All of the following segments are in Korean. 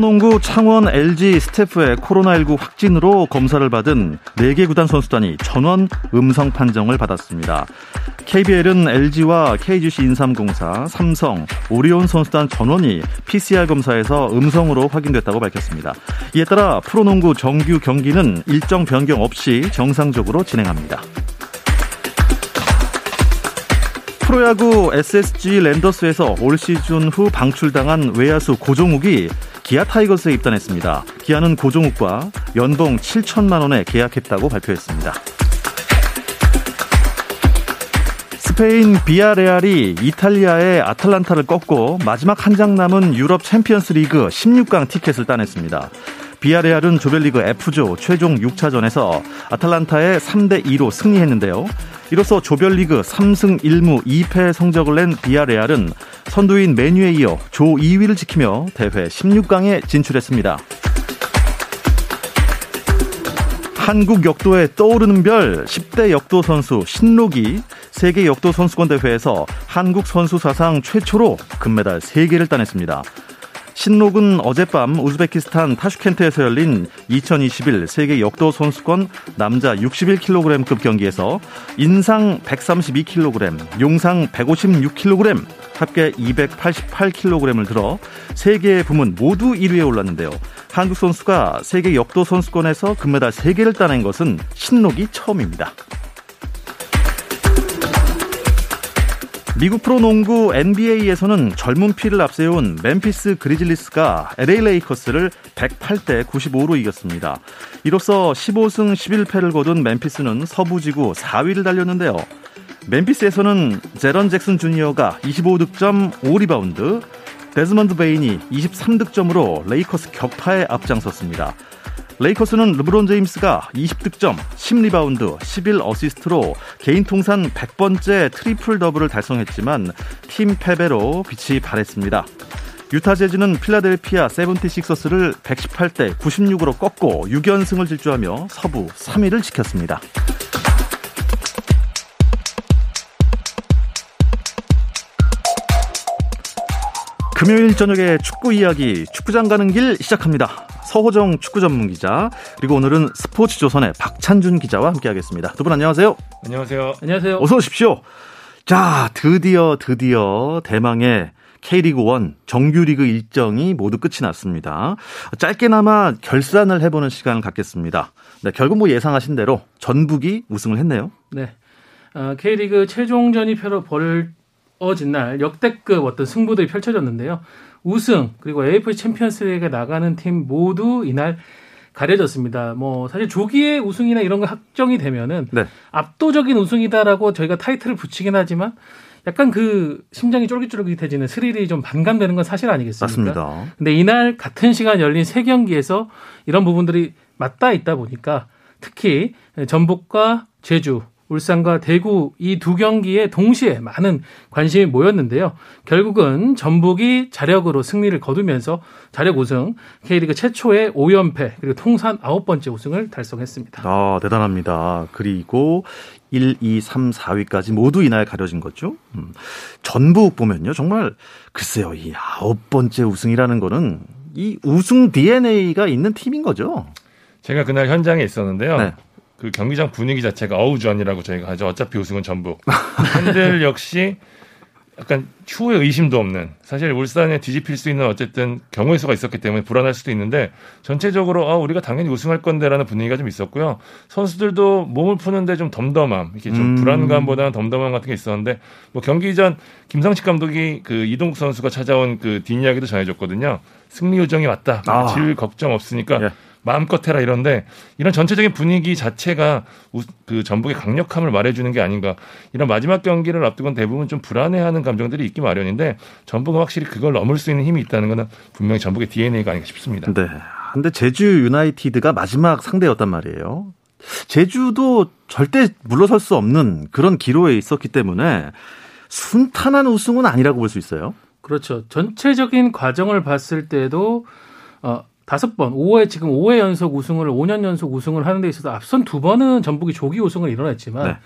프로농구 창원 LG 스태프의 코로나19 확진으로 검사를 받은 4개 구단 선수단이 전원 음성 판정을 받았습니다. KBL은 LG와 KGC 인삼공사, 삼성, 오리온 선수단 전원이 PCR 검사에서 음성으로 확인됐다고 밝혔습니다. 이에 따라 프로농구 정규 경기는 일정 변경 없이 정상적으로 진행합니다. 프로야구 SSG 랜더스에서 올 시즌 후 방출당한 외야수 고종욱이 기아 타이거즈에 입단했습니다. 기아는 고종욱과 연봉 7천만 원에 계약했다고 발표했습니다. 스페인 비아레알이 이탈리아의 아탈란타를 꺾고 마지막 한 장 남은 유럽 챔피언스 리그 16강 티켓을 따냈습니다. 비아레알은 조별리그 F조 최종 6차전에서 아탈란타에 3대 2로 승리했는데요. 이로써 조별리그 3승 1무 2패 성적을 낸 비아레알은 선두인 메뉴에 이어 조 2위를 지키며 대회 16강에 진출했습니다. 한국 역도에 떠오르는 별 10대 역도 선수 신록이 세계 역도 선수권 대회에서 한국 선수 사상 최초로 금메달 3개를 따냈습니다. 신록은 어젯밤 우즈베키스탄 타슈켄트에서 열린 2021 세계 역도 선수권 남자 61kg급 경기에서 인상 132kg, 용상 156kg, 합계 288kg을 들어 세계의 부문 모두 1위에 올랐는데요. 한국 선수가 세계 역도 선수권에서 금메달 3개를 따낸 것은 신록이 처음입니다. 미국 프로농구 NBA에서는 젊은 피를 앞세운 멤피스 그리즐리스가 LA 레이커스를 108대 95로 이겼습니다. 이로써 15승 11패를 거둔 멤피스는 서부지구 4위를 달렸는데요. 멤피스에서는 제런 잭슨 주니어가 25득점 5리바운드, 데즈먼드 베인이 23득점으로 레이커스 격파에 앞장섰습니다. 레이커스는 르브론 제임스가 20득점, 10리바운드, 11어시스트로 개인 통산 100번째 트리플 더블을 달성했지만 팀 패배로 빛이 바랬습니다. 유타 제즈는 필라델피아 세븐티식서스를 118대 96으로 꺾고 6연승을 질주하며 서부 3위를 지켰습니다. 금요일 저녁에 축구 이야기 축구장 가는 길 시작합니다. 서호정 축구 전문 기자 그리고 오늘은 스포츠 조선의 박찬준 기자와 함께하겠습니다. 두 분 안녕하세요. 안녕하세요. 안녕하세요. 어서 오십시오. 자, 드디어 드디어 대망의 K리그 1 정규리그 일정이 모두 끝이 났습니다. 짧게나마 결산을 해보는 시간을 갖겠습니다. 네, 결국 뭐 예상하신 대로 전북이 우승을 했네요. 네. 어, K리그 최종전이 벌어진 날 역대급 어떤 승부들이 펼쳐졌는데요. 우승 그리고 AFC 챔피언스리그에 나가는 팀 모두 이날 가려졌습니다. 뭐 사실 조기에 우승이나 이런 거 확정이 되면은 네. 압도적인 우승이다라고 저희가 타이틀을 붙이긴 하지만 약간 그 심장이 쫄깃쫄깃해지는 스릴이 좀 반감되는 건 사실 아니겠습니까? 맞습니다. 근데 이날 같은 시간 열린 세 경기에서 이런 부분들이 맞닿아 있다 보니까 특히 전북과 제주 울산과 대구 이 두 경기에 동시에 많은 관심이 모였는데요. 결국은 전북이 자력으로 승리를 거두면서 자력 우승, K리그 최초의 5연패 그리고 통산 9번째 우승을 달성했습니다. 아, 대단합니다. 그리고 1, 2, 3, 4위까지 모두 이날 가려진 거죠. 음. 전북 보면요. 정말 글쎄요. 이 아홉 번째 우승이라는 거는 이 우승 DNA가 있는 팀인 거죠. 제가 그날 현장에 있었는데요. 네. 그 경기장 분위기 자체가 어우전이라고 저희가 하죠. 어차피 우승은 전북. 팬들 역시 약간 추후에 의심도 없는 사실 울산에 뒤집힐 수 있는 어쨌든 경우의 수가 있었기 때문에 불안할 수도 있는데 전체적으로 아 우리가 당연히 우승할 건데라는 분위기가 좀 있었고요 선수들도 몸을 푸는데 좀 덤덤함 이렇게 좀 음. 불안감보다는 덤덤함 같은 게 있었는데 뭐 경기 전 김상식 감독이 그 이동국 선수가 찾아온 그 뒷이야기도 전해줬거든요 승리 요정이 왔다 아. 질 걱정 없으니까 예. 마음껏 해라 이런데 이런 전체적인 분위기 자체가 그 전북의 강력함을 말해주는 게 아닌가 이런 마지막 경기를 앞두고는 대부분 좀 불안해하는 감정들이 있기 마련인데 전북은 확실히 그걸 넘을 수 있는 힘이 있다는 것은 분명히 전북의 DNA가 아닌가 싶습니다. 네. 근데 제주 유나이티드가 마지막 상대였단 말이에요. 제주도 절대 물러설 수 없는 그런 기로에 있었기 때문에 순탄한 우승은 아니라고 볼 수 있어요. 그렇죠. 전체적인 과정을 봤을 때도 어, 다섯 번, 5회 지금 5회 연속 우승을 5년 연속 우승을 하는 데 있어서 앞선 두 번은 전북이 조기 우승을 이뤄냈지만 네.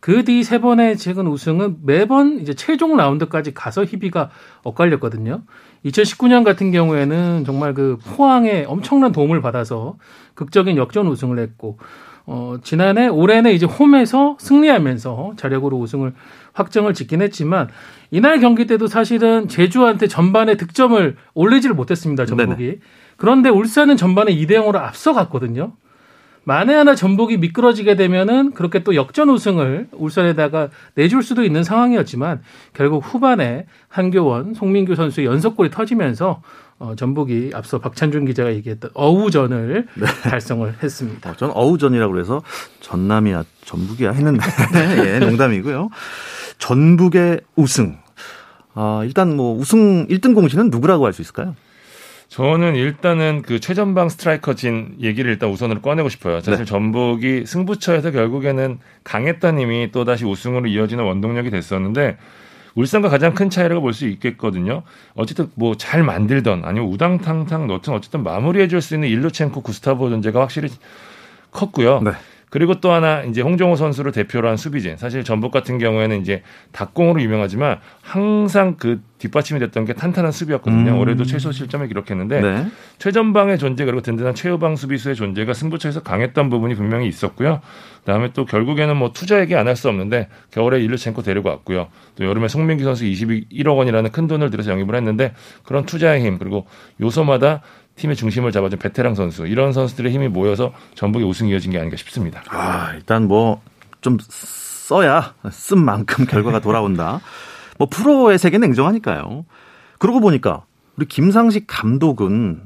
그뒤 세 번의 최근 우승은 매번 이제 최종 라운드까지 가서 희비가 엇갈렸거든요. 2019년 같은 경우에는 정말 그 포항에 엄청난 도움을 받아서 극적인 역전 우승을 했고 어, 지난해 올해는 이제 홈에서 승리하면서 자력으로 우승을 확정을 짓긴 했지만 이날 경기 때도 사실은 제주한테 전반에 득점을 올리지를 못했습니다. 전북이. 네네. 그런데 울산은 전반에 2대 0으로 앞서갔거든요. 만에 하나 전북이 미끄러지게 되면은 그렇게 또 역전 우승을 울산에다가 내줄 수도 있는 상황이었지만 결국 후반에 한교원, 송민규 선수의 연속골이 터지면서 어, 전북이 앞서 박찬준 기자가 얘기했던 어우전을 네. 달성을 했습니다. 어, 전 어우전이라고 그래서 전남이야 전북이야 했는데 예, 농담이고요. 전북의 우승. 아, 일단 뭐 우승 1등 공신은 누구라고 할 수 있을까요? 저는 일단은 그 최전방 스트라이커진 얘기를 일단 우선으로 꺼내고 싶어요. 사실 네. 전북이 승부처에서 결국에는 강했다는 힘이 또 다시 우승으로 이어지는 원동력이 됐었는데 울산과 가장 큰 차이라고 볼 수 있겠거든요. 어쨌든 뭐 잘 만들던 아니면 우당탕탕 넣든 어쨌든 마무리해 줄 수 있는 일루첸코 구스타보 존재가 확실히 컸고요. 네. 그리고 또 하나 이제 홍정호 선수를 대표로 한 수비진. 사실 전북 같은 경우에는 이제 닭공으로 유명하지만 항상 그 뒷받침이 됐던 게 탄탄한 수비였거든요. 음. 올해도 최소 실점을 기록했는데 네. 최전방의 존재 그리고 든든한 최후방 수비수의 존재가 승부처에서 강했던 부분이 분명히 있었고요. 그다음에 또 결국에는 뭐 투자 얘기 안 할 수 없는데 겨울에 일르첸코 데리고 왔고요. 또 여름에 송민기 선수 21억 원이라는 큰 돈을 들여서 영입을 했는데 그런 투자의 힘 그리고 요소마다 팀의 중심을 잡아준 베테랑 선수 이런 선수들의 힘이 모여서 전북의 우승이 이어진 게 아닌가 싶습니다. 아 일단 뭐 좀 써야 쓴 만큼 결과가 돌아온다. 뭐 프로의 세계는 냉정하니까요. 그러고 보니까 우리 김상식 감독은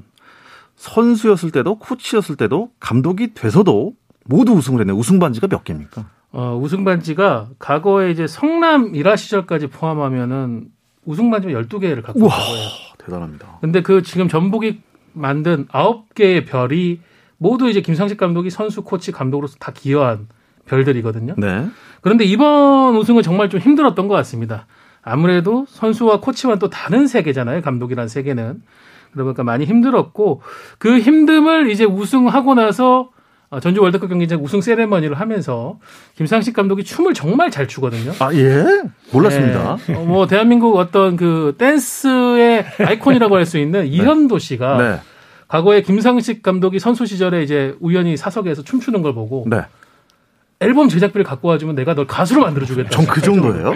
선수였을 때도 코치였을 때도 감독이 돼서도 모두 우승을 했네. 우승 반지가 몇 개입니까? 어, 우승 반지가 과거에 이제 성남 일화 시절까지 포함하면은 우승 반지가 12개를 갖고 있어요. 대단합니다. 근데 그 지금 전북이 만든 아홉 개의 별이 모두 이제 김상식 감독이 선수, 코치, 감독으로서 다 기여한 별들이거든요. 네. 그런데 이번 우승은 정말 좀 힘들었던 것 같습니다. 아무래도 선수와 코치와는 또 다른 세계잖아요. 감독이란 세계는. 그러니까 많이 힘들었고 그 힘듦을 이제 우승하고 나서 어, 전주 월드컵 경기장 우승 세레머니를 하면서 김상식 감독이 춤을 정말 잘 추거든요. 아 예? 몰랐습니다. 네. 어, 뭐 대한민국 어떤 그 댄스의 아이콘이라고 할 수 있는 네. 이현도 씨가 네. 과거에 김상식 감독이 선수 시절에 이제 우연히 사석에서 춤추는 걸 보고 네. 앨범 제작비를 갖고 와주면 내가 널 가수로 만들어주겠다. 전 그 정도예요?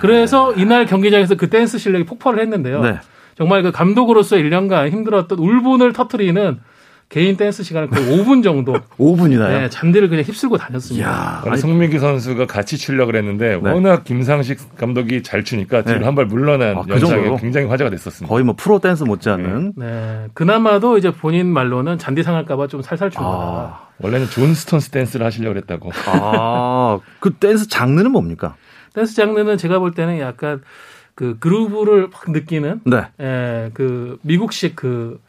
그래서 이날 경기장에서 그 댄스 실력이 폭발을 했는데요. 네. 정말 그 감독으로서 1년간 힘들었던 울분을 터트리는 개인 댄스 시간을 거의 5분 정도. 5분이나요? 네, 잔디를 그냥 휩쓸고 다녔습니다. 아니, 송민규 선수가 같이 추려고 했는데 네. 워낙 김상식 감독이 잘 추니까 뒤로 네. 한발 물러난 아, 그 영상에 굉장히 화제가 됐었습니다. 거의 뭐 프로 댄스 못지않은. 네. 네. 그나마도 이제 본인 말로는 잔디 상할까봐 좀 살살 추거나. 아, 원래는 존 스톤스 댄스를 하시려고 했다고. 아, 그 댄스 장르는 뭡니까? 댄스 장르는 제가 볼 때는 약간 그 그루브를 확 느끼는 네. 예, 그 미국식 그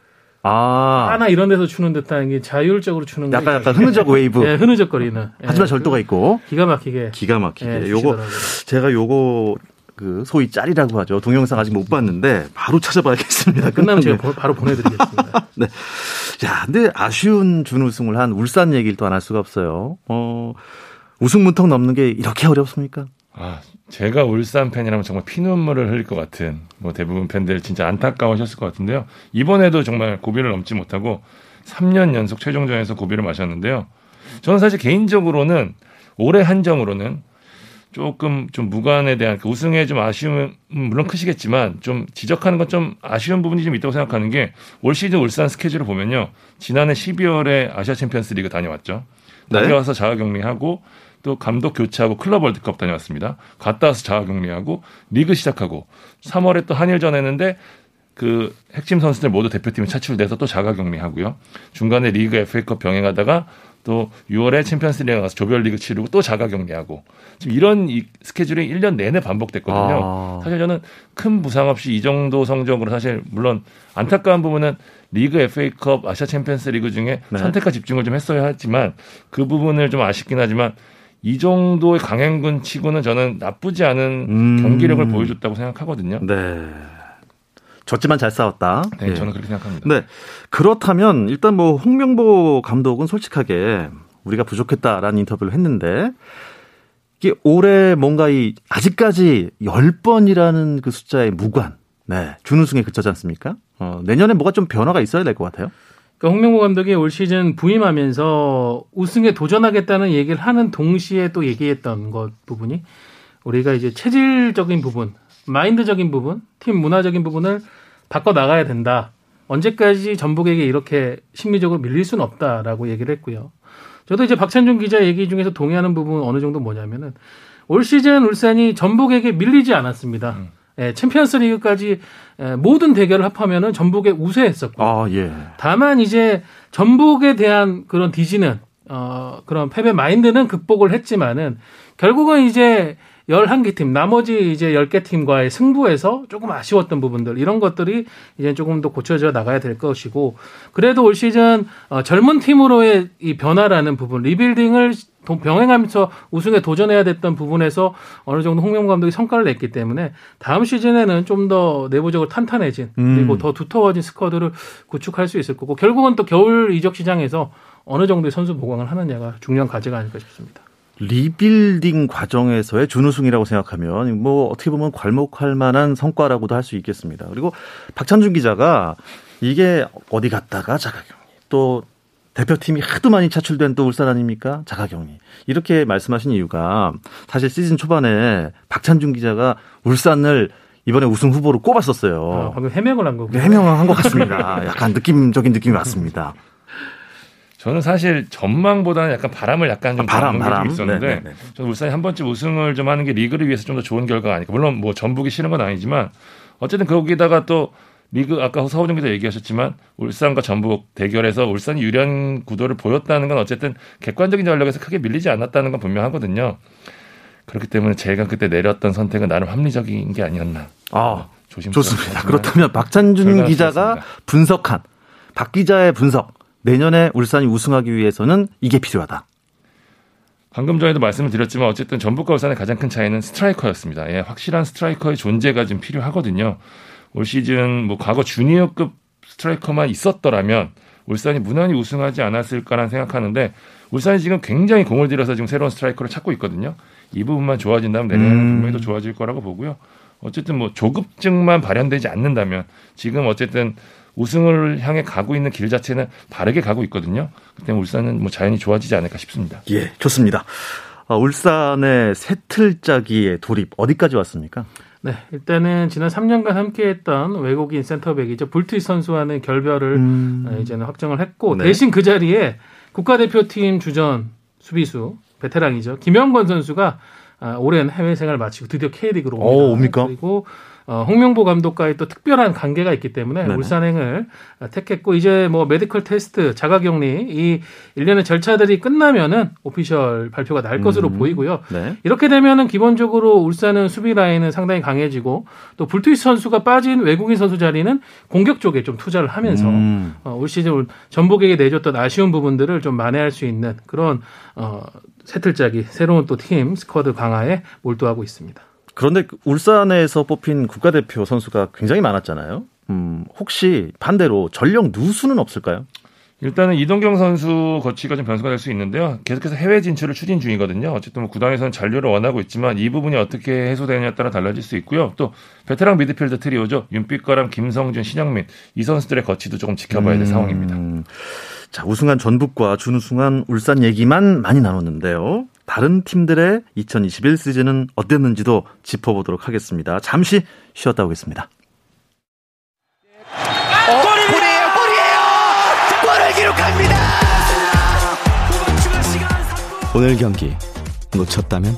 아. 할렘 이런 데서 추는 듯한 게 자율적으로 추는 약간 약간 흐느적 웨이브. 예, 흐느적거리는. 하지만 예, 절도가 있고 기가 막히게. 기가 막히게. 예, 요거 제가 요거 그 소위 짤이라고 하죠. 동영상 아직 못 봤는데 바로 찾아봐야겠습니다. 끝나면 제가 네. 바로 보내드리겠습니다. 네. 자, 근데 아쉬운 준우승을 한 울산 얘기를 또 안 할 수가 없어요. 어, 우승 문턱 넘는 게 이렇게 어렵습니까? 아, 제가 울산 팬이라면 정말 피눈물을 흘릴 것 같은 뭐 대부분 팬들 진짜 안타까워하셨을 것 같은데요. 이번에도 정말 고비를 넘지 못하고 3년 연속 최종전에서 고비를 마셨는데요. 저는 사실 개인적으로는 올해 한정으로는 조금 좀 무관에 대한 그 우승에 좀 아쉬움은 물론 크시겠지만 좀 지적하는 건 좀 아쉬운 부분이 좀 있다고 생각하는 게 올 시즌 울산 스케줄을 보면요. 지난해 12월에 아시아 챔피언스 리그 다녀왔죠. 네. 다녀와서 자가격리하고 또 감독 교체하고 클럽 월드컵 다녀왔습니다. 갔다 와서 자가격리하고 리그 시작하고 3월에 또 한일전 했는데 그 핵심 선수들 모두 대표팀에 차출돼서 또 자가격리하고요. 중간에 리그 FA컵 병행하다가 또 6월에 챔피언스리그 가서 조별리그 치르고 또 자가격리하고 지금 이런 이 스케줄이 1년 내내 반복됐거든요. 아. 사실 저는 큰 부상 없이 이 정도 성적으로 사실 물론 안타까운 부분은 리그 FA컵 아시아 챔피언스리그 중에 네. 선택과 집중을 좀 했어야 하지만 그 부분을 좀 아쉽긴 하지만 이 정도의 강행군 치고는 저는 나쁘지 않은 음. 경기력을 보여줬다고 생각하거든요. 네. 졌지만 잘 싸웠다. 네, 예. 저는 그렇게 생각합니다. 네. 그렇다면 일단 뭐 홍명보 감독은 솔직하게 우리가 부족했다라는 인터뷰를 했는데 이게 올해 뭔가 이 아직까지 10번이라는 그 숫자의 무관. 네. 준우승에 그쳐지 않습니까? 어, 내년에 뭐가 좀 변화가 있어야 될 것 같아요. 그러니까 홍명보 감독이 올 시즌 부임하면서 우승에 도전하겠다는 얘기를 하는 동시에 또 얘기했던 것 부분이 우리가 이제 체질적인 부분, 마인드적인 부분, 팀 문화적인 부분을 바꿔 나가야 된다. 언제까지 전북에게 이렇게 심리적으로 밀릴 수는 없다라고 얘기를 했고요. 저도 이제 박찬준 기자 얘기 중에서 동의하는 부분 어느 정도 뭐냐면은 올 시즌 울산이 전북에게 밀리지 않았습니다. 음. 예, 챔피언스 리그까지 예, 모든 대결을 합하면은 전북에 우세했었고. 아, 예. 다만 이제 전북에 대한 그런 디지는 어, 그런 패배 마인드는 극복을 했지만은 결국은 이제 11개 팀, 나머지 이제 10개 팀과의 승부에서 조금 아쉬웠던 부분들, 이런 것들이 이제 조금 더 고쳐져 나가야 될 것이고, 그래도 올 시즌 어, 젊은 팀으로의 이 변화라는 부분, 리빌딩을 병행하면서 우승에 도전해야 됐던 부분에서 어느 정도 홍명보 감독이 성과를 냈기 때문에 다음 시즌에는 좀 더 내부적으로 탄탄해진 그리고 음. 더 두터워진 스쿼드를 구축할 수 있을 거고 결국은 또 겨울 이적 시장에서 어느 정도의 선수 보강을 하느냐가 중요한 과제가 아닐까 싶습니다. 리빌딩 과정에서의 준우승이라고 생각하면 뭐 어떻게 보면 괄목할 만한 성과라고도 할 수 있겠습니다. 그리고 박찬준 기자가 이게 어디 갔다가 자가격리 또 대표팀이 하도 많이 차출된 또 울산 아닙니까? 자가격리. 이렇게 말씀하신 이유가 사실 시즌 초반에 박찬준 기자가 울산을 이번에 우승 후보로 꼽았었어요. 아, 방금 해명을 한 거고. 해명을 한 것 같습니다. 약간 느낌적인 느낌이 왔습니다. 저는 사실 전망보다는 약간 바람을 약간 좀 아, 바람, 바람. 있었는데 네네네. 네, 네. 저는 울산이 한 번쯤 우승을 좀 하는 게 리그를 위해서 좀 더 좋은 결과가 아닐까. 물론 뭐 전북이 싫은 건 아니지만 어쨌든 거기다가 또 리그 아까 서호정 기자 얘기하셨지만 울산과 전북 대결에서 울산이 유리한 구도를 보였다는 건 어쨌든 객관적인 전력에서 크게 밀리지 않았다는 건 분명하거든요. 그렇기 때문에 제가 그때 내렸던 선택은 나름 합리적인 게 아니었나. 아, 좋습니다. 그렇다면 박찬준 기자가 분석한 박 기자의 분석 내년에 울산이 우승하기 위해서는 이게 필요하다. 방금 전에도 말씀을 드렸지만 어쨌든 전북과 울산의 가장 큰 차이는 스트라이커였습니다. 예, 확실한 스트라이커의 존재가 좀 필요하거든요. 올 시즌 뭐 과거 주니어급 스트라이커만 있었더라면 울산이 무난히 우승하지 않았을까라는 생각하는데 울산이 지금 굉장히 공을 들여서 지금 새로운 스트라이커를 찾고 있거든요. 이 부분만 좋아진다면 내년에는 음. 분명히 더 좋아질 거라고 보고요. 어쨌든 뭐 조급증만 발현되지 않는다면 지금 어쨌든 우승을 향해 가고 있는 길 자체는 바르게 가고 있거든요. 그때 울산은 뭐 자연히 좋아지지 않을까 싶습니다. 예, 좋습니다. 어, 울산의 새틀짜기의 돌입 어디까지 왔습니까? 네, 일단은 지난 3년간 함께했던 외국인 센터백이죠 불투이 선수와는 결별을 음. 어, 이제는 확정을 했고 네. 대신 그 자리에 국가대표팀 주전 수비수 베테랑이죠 김영권 선수가 아, 오랜 해외 생활을 마치고 드디어 K리그로 옵니다. 오, 옵니까? 그리고 어, 홍명보 감독과의 또 특별한 관계가 있기 때문에 네네. 울산행을 택했고 이제 뭐 메디컬 테스트, 자가격리 이 일련의 절차들이 끝나면은 오피셜 발표가 날 것으로 음. 보이고요. 네. 이렇게 되면은 기본적으로 울산은 수비 라인은 상당히 강해지고 또 불투이스 선수가 빠진 외국인 선수 자리는 공격 쪽에 좀 투자를 하면서 음. 어, 올 시즌 전북에게 내줬던 아쉬운 부분들을 좀 만회할 수 있는 그런 어, 새틀짜기 새로운 또 팀 스쿼드 강화에 몰두하고 있습니다. 그런데 울산에서 뽑힌 국가대표 선수가 굉장히 많았잖아요. 음, 혹시 반대로 전력 누수는 없을까요? 일단은 이동경 선수 거치가 좀 변수가 될 수 있는데요. 계속해서 해외 진출을 추진 중이거든요. 어쨌든 뭐 구단에서는 잔류를 원하고 있지만 이 부분이 어떻게 해소되느냐에 따라 달라질 수 있고요. 또 베테랑 미드필더 트리오죠. 윤빛거람, 김성준, 신영민 이 선수들의 거치도 조금 지켜봐야 될 음... 상황입니다. 자, 우승한 전북과 준우승한 울산 얘기만 많이 나눴는데요. 다른 팀들의 2021 시즌은 어땠는지도 짚어보도록 하겠습니다. 잠시 쉬었다 오겠습니다. 어, 골이에요, 골이에요! 골을 기록합니다! 오늘 경기 놓쳤다면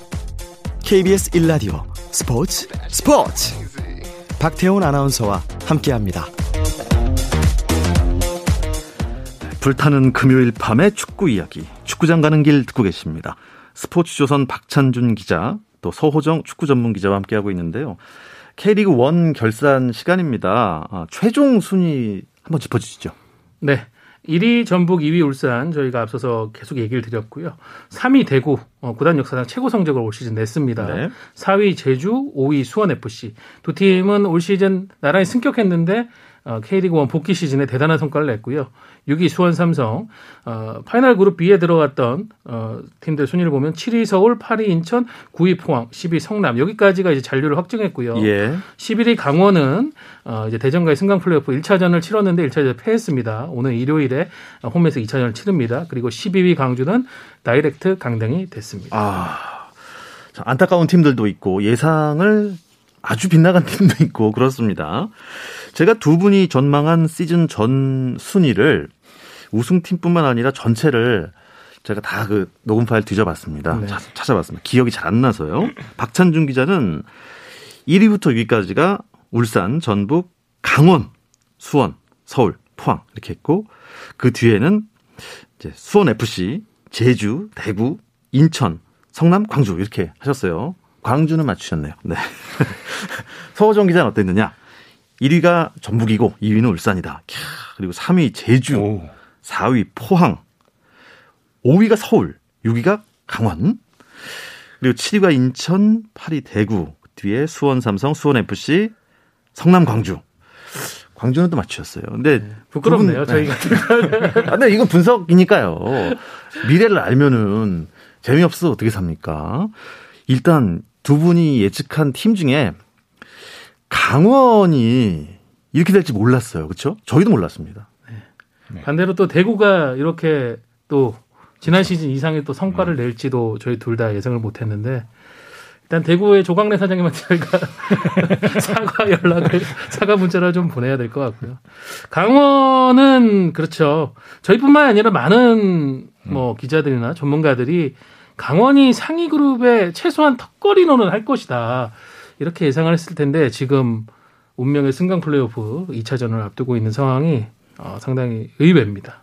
KBS 1라디오 스포츠 스포츠 박태훈 아나운서와 함께합니다. 불타는 금요일 밤의 축구 이야기. 축구장 가는 길 듣고 계십니다. 스포츠조선 박찬준 기자, 또 서호정 축구 전문 기자와 함께하고 있는데요. K리그 1 결산 시간입니다. 아, 최종 순위 한번 짚어주시죠. 네. 1위 전북, 2위 울산 저희가 앞서서 계속 얘기를 드렸고요. 3위 대구 어, 구단 역사상 최고 성적을 올 시즌 냈습니다. 네. 4위 제주, 5위 수원 FC 두 팀은 올 시즌 나란히 승격했는데 어, K리그 1 복귀 시즌에 대단한 성과를 냈고요. 6위 수원 삼성, 어, 파이널 그룹 B에 들어갔던 어, 팀들 순위를 보면 7위 서울, 8위 인천, 9위 포항, 10위 성남 여기까지가 이제 잔류를 확정했고요. 예. 11위 강원은 어, 이제 대전과의 승강 플레이오프 1차전을 치렀는데 1차전 패했습니다. 오늘 일요일에 홈에서 2차전을 치릅니다. 그리고 12위 강주는 다이렉트 강등이 됐습니다. 아, 안타까운 팀들도 있고 예상을 아주 빗나간 팀도 있고 그렇습니다. 제가 두 분이 전망한 시즌 전 순위를 우승팀뿐만 아니라 전체를 제가 다 그 녹음 파일 뒤져봤습니다. 네. 찾아봤습니다. 기억이 잘 안 나서요. 박찬준 기자는 1위부터 6위까지가 울산, 전북, 강원, 수원, 서울, 포항 이렇게 했고 그 뒤에는 이제 수원 FC, 제주, 대구, 인천, 성남, 광주 이렇게 하셨어요. 광주는 맞추셨네요. 네. 서호정 기자는 어땠느냐? 1위가 전북이고 2위는 울산이다. 그리고 3위 제주, 오. 4위 포항, 5위가 서울, 6위가 강원, 그리고 7위가 인천, 8위 대구, 뒤에 수원 삼성, 수원 FC, 성남 광주. 광주는 또 맞추셨어요. 근데 네, 부끄럽네요, 분, 저희가. 네. 아, 근데 이건 분석이니까요. 미래를 알면은 재미없어 어떻게 삽니까? 일단 두 분이 예측한 팀 중에 강원이 이렇게 될지 몰랐어요. 그렇죠? 저희도 몰랐습니다. 네. 반대로 또 대구가 이렇게 또 지난 시즌 이상의 또 성과를 음. 낼지도 저희 둘 다 예상을 못했는데 일단 대구의 조광래 사장님한테 저희가 사과 연락을 사과 문자를 좀 보내야 될 것 같고요. 강원은 그렇죠. 저희뿐만 아니라 많은 뭐 음. 기자들이나 전문가들이 강원이 상위 그룹에 최소한 턱걸이로는 할 것이다. 이렇게 예상을 했을 텐데 지금 운명의 승강 플레이오프 2차전을 앞두고 있는 상황이 어, 상당히 의외입니다.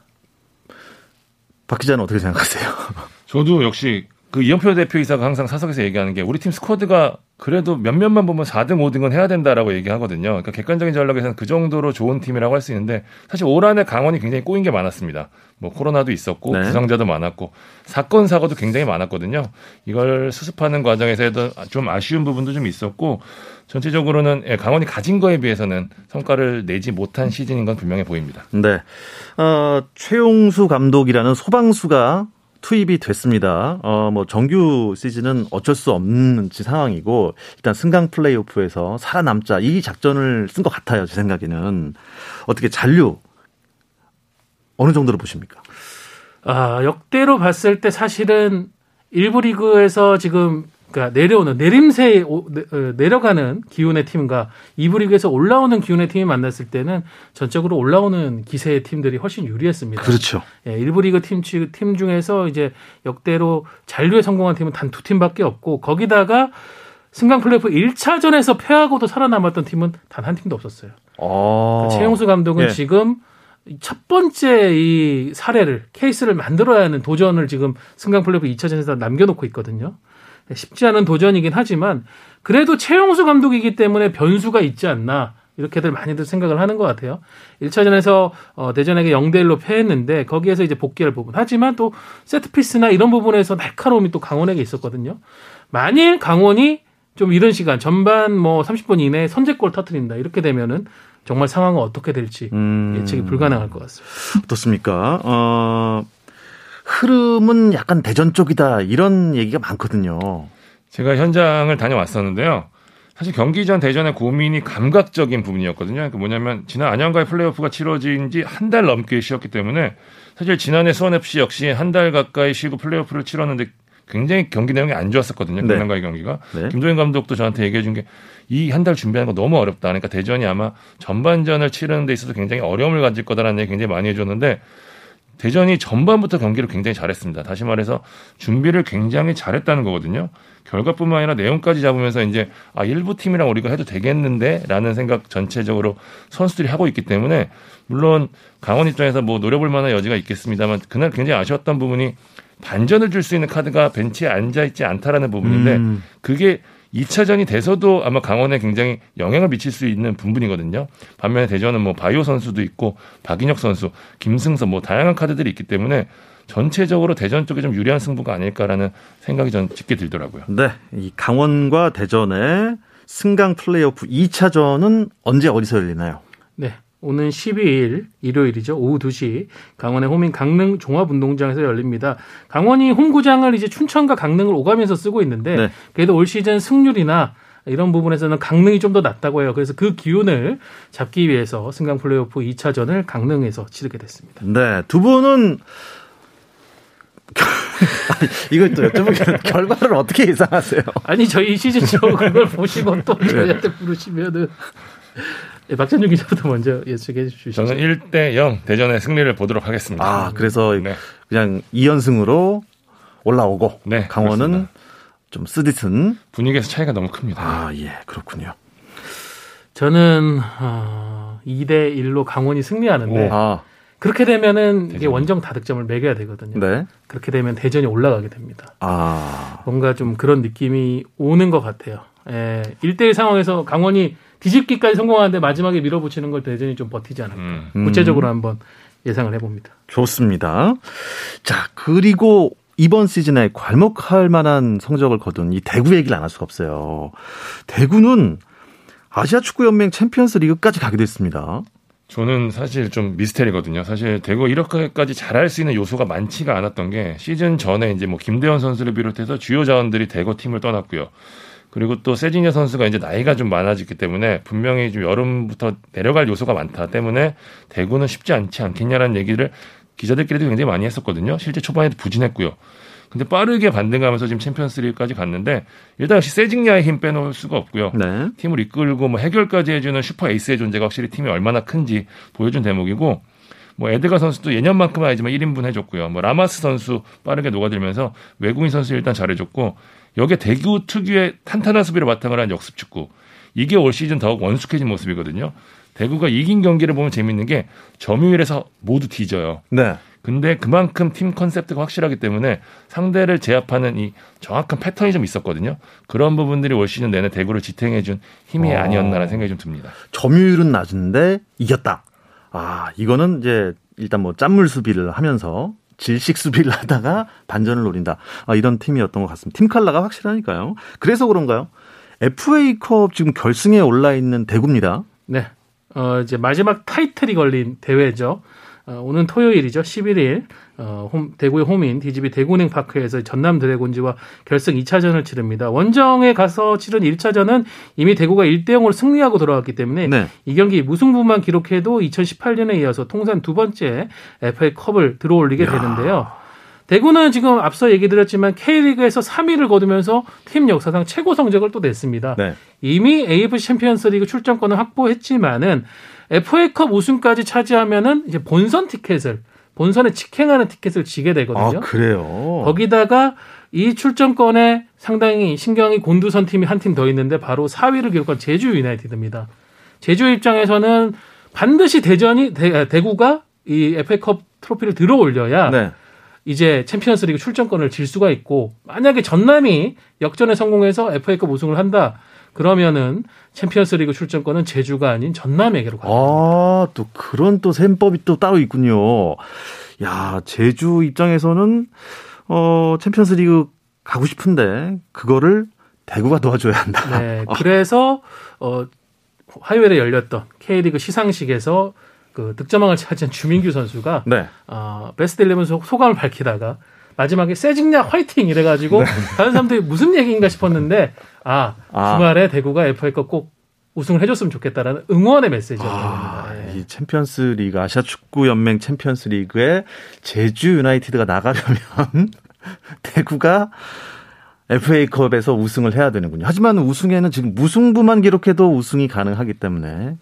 박 기자는 어떻게 생각하세요? 저도 역시 그 이영표 대표이사가 항상 사석에서 얘기하는 게 우리 팀 스쿼드가 그래도 몇몇만 보면 4등, 5등은 해야 된다라고 얘기하거든요. 그러니까 객관적인 전략에서는 그 정도로 좋은 팀이라고 할 수 있는데 사실 올 한해 강원이 굉장히 꼬인 게 많았습니다. 뭐 코로나도 있었고 네. 부상자도 많았고 사건 사고도 굉장히 많았거든요. 이걸 수습하는 과정에서도 좀 아쉬운 부분도 좀 있었고 전체적으로는 예, 강원이 가진 거에 비해서는 성과를 내지 못한 시즌인 건 분명해 보입니다. 네. 어, 최용수 감독이라는 소방수가 투입이 됐습니다. 어, 뭐 정규 시즌은 어쩔 수 없는 상황이고 일단 승강 플레이오프에서 살아남자 이 작전을 쓴 것 같아요. 제 생각에는 어떻게 잔류 어느 정도로 보십니까? 아 역대로 봤을 때 사실은 일부 리그에서 지금 그러니까 내려오는 내림세 어, 내려가는 기운의 팀과 이부 리그에서 올라오는 기운의 팀이 만났을 때는 전적으로 올라오는 기세의 팀들이 훨씬 유리했습니다. 그렇죠. 예, 일부 리그 팀, 팀 중에서 이제 역대로 잔류에 성공한 팀은 단 두 팀밖에 없고 거기다가 승강 플레이오프 1차전에서 패하고도 살아남았던 팀은 단 한 팀도 없었어요. 아. 그러니까 최용수 감독은 예. 지금 첫 번째 이 사례를 케이스를 만들어야 하는 도전을 지금 승강 플레이오프 2차전에서 남겨놓고 있거든요. 쉽지 않은 도전이긴 하지만 그래도 최용수 감독이기 때문에 변수가 있지 않나 이렇게들 많이들 생각을 하는 것 같아요. 1차전에서 어, 대전에게 0대 1로 패했는데 거기에서 이제 복귀할 부분. 하지만 또 세트 피스나 이런 부분에서 날카로움이 또 강원에게 있었거든요. 만일 강원이 좀 이런 시간 전반 뭐 30분 이내에 선제골 터트린다 이렇게 되면은 정말 상황은 어떻게 될지 음... 예측이 불가능할 것 같습니다. 어떻습니까? 어, 흐름은 약간 대전 쪽이다 이런 얘기가 많거든요. 제가 현장을 다녀왔었는데요. 사실 경기 전 대전의 고민이 감각적인 부분이었거든요. 그러니까 뭐냐면 지난 안양과의 플레이오프가 치러진 지 한 달 넘게 쉬었기 때문에 사실 지난해 수원FC 역시 한 달 가까이 쉬고 플레이오프를 치렀는데 굉장히 경기 내용이 안 좋았었거든요. 네. 경남과의 경기가. 네. 김도현 감독도 저한테 얘기해 준 게 이 한 달 준비하는 거 너무 어렵다. 그러니까 대전이 아마 전반전을 치르는 데 있어서 굉장히 어려움을 가질 거다라는 얘기 굉장히 많이 해줬는데 대전이 전반부터 경기를 굉장히 잘했습니다. 다시 말해서 준비를 굉장히 잘했다는 거거든요. 결과뿐만 아니라 내용까지 잡으면서 이제 아 일부 팀이랑 우리가 해도 되겠는데라는 생각 전체적으로 선수들이 하고 있기 때문에 물론 강원 입장에서 뭐 노려볼 만한 여지가 있겠습니다만 그날 굉장히 아쉬웠던 부분이 반전을 줄 수 있는 카드가 벤치에 앉아 있지 않다라는 부분인데 음. 그게 2차전이 돼서도 아마 강원에 굉장히 영향을 미칠 수 있는 부분이거든요. 반면에 대전은 뭐 바이오 선수도 있고 박인혁 선수, 김승서 뭐 다양한 카드들이 있기 때문에 전체적으로 대전 쪽에 좀 유리한 승부가 아닐까라는 생각이 전 짙게 들더라고요. 네. 이 강원과 대전의 승강 플레이오프 2차전은 언제 어디서 열리나요? 네. 오는 12일 일요일이죠. 오후 2시 강원의 홈인 강릉 종합운동장에서 열립니다. 강원이 홈구장을 이제 춘천과 강릉을 오가면서 쓰고 있는데 네. 그래도 올 시즌 승률이나 이런 부분에서는 강릉이 좀 더 낫다고 해요. 그래서 그 기운을 잡기 위해서 승강 플레이오프 2차전을 강릉에서 치르게 됐습니다. 네, 두 분은 이걸 또 여쭤보면 결과를 어떻게 예상하세요? 아니 저희 시즌 초 그걸 보시고 또 네. 저희한테 부르시면은 네, 박찬준 기자부터 먼저 예측해 주시죠. 저는 1대 0 대전의 승리를 보도록 하겠습니다. 아 그래서 네. 그냥 2연승으로 올라오고 네, 강원은 그렇습니다. 좀 쓰디쓴 분위기에서 차이가 너무 큽니다. 아 예 그렇군요. 저는 어, 2대 1로 강원이 승리하는데. 아. 그렇게 되면은 이게 원정 다득점을 매겨야 되거든요. 네. 그렇게 되면 대전이 올라가게 됩니다. 아. 뭔가 좀 그런 느낌이 오는 것 같아요. 예. 1대1 상황에서 강원이 뒤집기까지 성공하는데 마지막에 밀어붙이는 걸 대전이 좀 버티지 않을까. 음. 구체적으로 한번 예상을 해봅니다. 좋습니다. 자, 그리고 이번 시즌에 괄목할 만한 성적을 거둔 이 대구 얘기를 안 할 수가 없어요. 대구는 아시아 축구 연맹 챔피언스 리그까지 가게 됐습니다. 저는 사실 좀 미스테리거든요. 사실 대구 이렇게까지 잘할 수 있는 요소가 많지가 않았던 게 시즌 전에 이제 뭐 김대원 선수를 비롯해서 주요 자원들이 대구 팀을 떠났고요. 그리고 또 세징야 선수가 이제 나이가 좀 많아졌기 때문에 분명히 좀 여름부터 내려갈 요소가 많다 때문에 대구는 쉽지 않지 않겠냐라는 얘기를 기자들끼리도 굉장히 많이 했었거든요. 실제 초반에도 부진했고요. 근데 빠르게 반등하면서 지금 챔피언스리그까지 갔는데 일단 역시 세징야의 힘 빼놓을 수가 없고요. 네. 팀을 이끌고 뭐 해결까지 해주는 슈퍼 에이스의 존재가 확실히 팀이 얼마나 큰지 보여준 대목이고 뭐 에드가 선수도 예년만큼은 아니지만 1인분 해줬고요. 뭐 라마스 선수 빠르게 녹아들면서 외국인 선수 일단 잘해줬고 여기에 대구 특유의 탄탄한 수비를 바탕으로 한 역습 축구 이게 올 시즌 더욱 원숙해진 모습이거든요. 대구가 이긴 경기를 보면 재밌는 게 점유율에서 모두 뒤져요. 네. 근데 그만큼 팀 컨셉트가 확실하기 때문에 상대를 제압하는 이 정확한 패턴이 좀 있었거든요. 그런 부분들이 올 시즌 내내 대구를 지탱해준 힘이 어. 아니었나라는 생각이 좀 듭니다. 점유율은 낮은데 이겼다. 아, 이거는 이제 일단 뭐 짠물 수비를 하면서 질식 수비를 하다가 반전을 노린다. 아, 이런 팀이었던 것 같습니다. 팀 칼라가 확실하니까요. 그래서 그런가요? FA컵 지금 결승에 올라 있는 대구입니다. 네. 어, 이제 마지막 타이틀이 걸린 대회죠. 어, 오는 토요일이죠. 11일 어, 홈, 대구의 홈인 DGB 대구은행 파크에서 전남 드래곤즈와 결승 2차전을 치릅니다. 원정에 가서 치른 1차전은 이미 대구가 1대 0으로 승리하고 돌아왔기 때문에 네. 이 경기 무승부만 기록해도 2018년에 이어서 통산 두 번째 FA컵을 들어올리게 야. 되는데요. 대구는 지금 앞서 얘기 드렸지만 K리그에서 3위를 거두면서 팀 역사상 최고 성적을 또 냈습니다. 네. 이미 AFC 챔피언스 리그 출전권을 확보했지만은 FA컵 우승까지 차지하면은 이제 본선 티켓을 본선에 직행하는 티켓을 쥐게 되거든요. 아, 그래요. 거기다가 이 출전권에 상당히 신경이 곤두선 팀이 한 팀 더 있는데 바로 4위를 기록한 제주 유나이티드입니다. 제주 입장에서는 반드시 대전이 대, 대구가 이 FA컵 트로피를 들어 올려야 네. 이제 챔피언스리그 출전권을 쥘 수가 있고 만약에 전남이 역전에 성공해서 FA컵 우승을 한다. 그러면은 챔피언스리그 출전권은 제주가 아닌 전남에게로 가요. 아, 또 그런 또 셈법이 또 따로 있군요. 야, 제주 입장에서는 어, 챔피언스리그 가고 싶은데 그거를 대구가 도와줘야 한다. 네. 그래서 어 화요일에 열렸던 K리그 시상식에서 그 득점왕을 차지한 주민규 선수가 네. 어, 베스트 11 소감을 밝히다가 마지막에 세징야 화이팅 이래가지고 네. 다른 사람들이 무슨 얘기인가 싶었는데 아, 아. 주말에 대구가 FA컵 꼭 우승을 해줬으면 좋겠다라는 응원의 메시지였던 아, 겁니다. 예. 이 챔피언스 리그 아시아 축구 연맹 챔피언스 리그에 제주 유나이티드가 나가려면 대구가 FA컵에서 우승을 해야 되는군요. 하지만 우승에는 지금 무승부만 기록해도 우승이 가능하기 때문에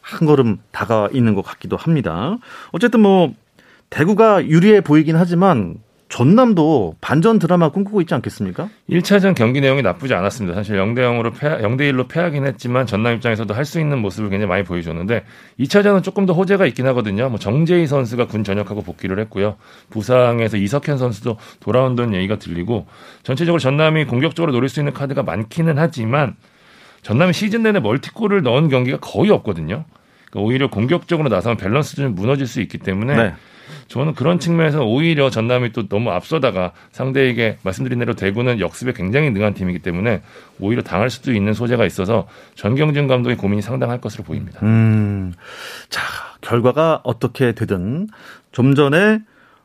한 걸음 다가가 있는 것 같기도 합니다. 어쨌든 뭐 대구가 유리해 보이긴 하지만 전남도 반전 드라마 꿈꾸고 있지 않겠습니까? 1차전 경기 내용이 나쁘지 않았습니다. 사실 0대 0으로 패 0대 1로 패하긴 했지만 전남 입장에서도 할 수 있는 모습을 굉장히 많이 보여줬는데 2차전은 조금 더 호재가 있긴 하거든요. 뭐 정재희 선수가 군 전역하고 복귀를 했고요. 부상에서 이석현 선수도 돌아온다는 얘기가 들리고 전체적으로 전남이 공격적으로 노릴 수 있는 카드가 많기는 하지만 전남이 시즌 내내 멀티골을 넣은 경기가 거의 없거든요. 그러니까 오히려 공격적으로 나서면 밸런스 좀 무너질 수 있기 때문에 네. 저는 그런 측면에서 오히려 전남이 또 너무 앞서다가 상대에게 말씀드린 대로 대구는 역습에 굉장히 능한 팀이기 때문에 오히려 당할 수도 있는 소재가 있어서 전경준 감독의 고민이 상당할 것으로 보입니다. 음, 자 결과가 어떻게 되든 좀 전에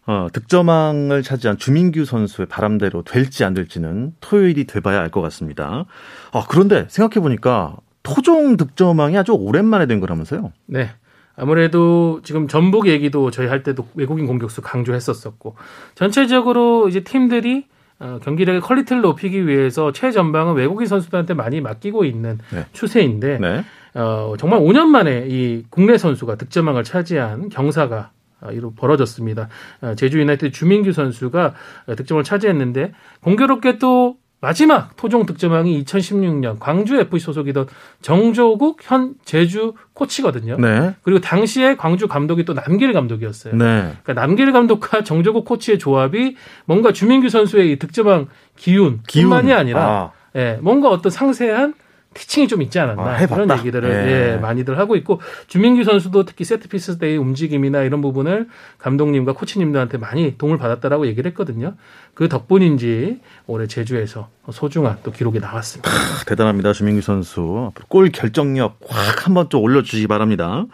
어, 득점왕을 차지한 주민규 선수의 바람대로 될지 안 될지는 토요일이 돼봐야 알 것 같습니다. 아, 그런데 생각해 보니까 토종 득점왕이 아주 오랜만에 된 거라면서요? 네. 아무래도 지금 전북 얘기도 저희 할 때도 외국인 공격수 강조했었었고 전체적으로 이제 팀들이 어, 경기력의 quality를 높이기 위해서 최전방은 외국인 선수들한테 많이 맡기고 있는 네. 추세인데 네. 어, 정말 5년 만에 이 국내 선수가 득점왕을 차지한 경사가 어, 이로 벌어졌습니다. 어, 제주 유나이티드 주민규 선수가 득점을 차지했는데 공교롭게 또 마지막 토종 득점왕이 2016년 광주 FC 소속이던 정조국 현 제주 코치거든요. 네. 그리고 당시에 광주 감독이 또 남길 감독이었어요. 네. 그러니까 남길 감독과 정조국 코치의 조합이 뭔가 주민규 선수의 이 득점왕 기운뿐만이 기운. 아니라 아. 예, 뭔가 어떤 상세한 티칭이 좀 있지 않았나 아, 그런 얘기들을 예. 예. 많이들 하고 있고 주민규 선수도 특히 세트피스 때의 움직임이나 이런 부분을 감독님과 코치님들한테 많이 도움을 받았다라고 얘기를 했거든요. 그 덕분인지 올해 제주에서 소중한 또 기록이 나왔습니다. 아, 대단합니다, 주민규 선수. 골 결정력 확 한번 좀 올려주시기 바랍니다.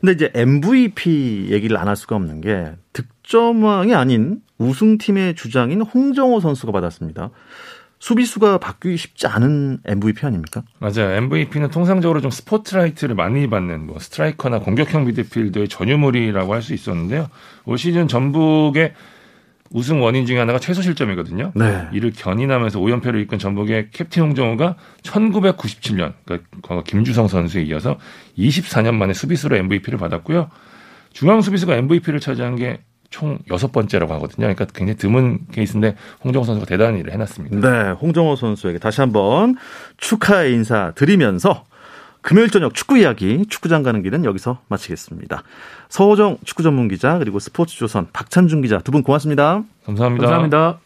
근데 이제 MVP 얘기를 안 할 수가 없는 게 득점왕이 아닌 우승팀의 주장인 홍정호 선수가 받았습니다. 수비수가 바뀌기 쉽지 않은 MVP 아닙니까? 맞아요. MVP는 통상적으로 좀 스포트라이트를 많이 받는 뭐 스트라이커나 공격형 미드필더의 전유물이라고 할 수 있었는데요. 올 시즌 전북의 우승 원인 중에 하나가 최소 실점이거든요. 네. 이를 견인하면서 5연패를 이끈 전북의 캡틴 홍정호가 1997년 그러니까 김주성 선수에 이어서 24년 만에 수비수로 MVP를 받았고요. 중앙 수비수가 MVP를 차지한 게 총 여섯 번째라고 하거든요. 그러니까 굉장히 드문 케이스인데 홍정호 선수가 대단한 일을 해놨습니다. 네, 홍정호 선수에게 다시 한번 축하의 인사 드리면서 금요일 저녁 축구 이야기 축구장 가는 길은 여기서 마치겠습니다. 서호정 축구 전문 기자 그리고 스포츠조선 박찬준 기자 두 분 고맙습니다. 감사합니다. 감사합니다.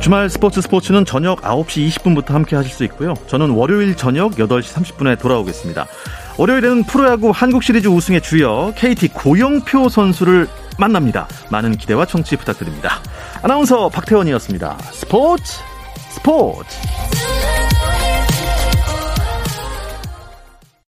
주말 스포츠 스포츠는 저녁 9시 20분부터 함께 하실 수 있고요. 저는 월요일 저녁 8시 30분에 돌아오겠습니다. 월요일에는 프로야구 한국 시리즈 우승의 주역 KT 고영표 선수를 만납니다. 많은 기대와 청취 부탁드립니다. 아나운서 박태원이었습니다. 스포츠 스포츠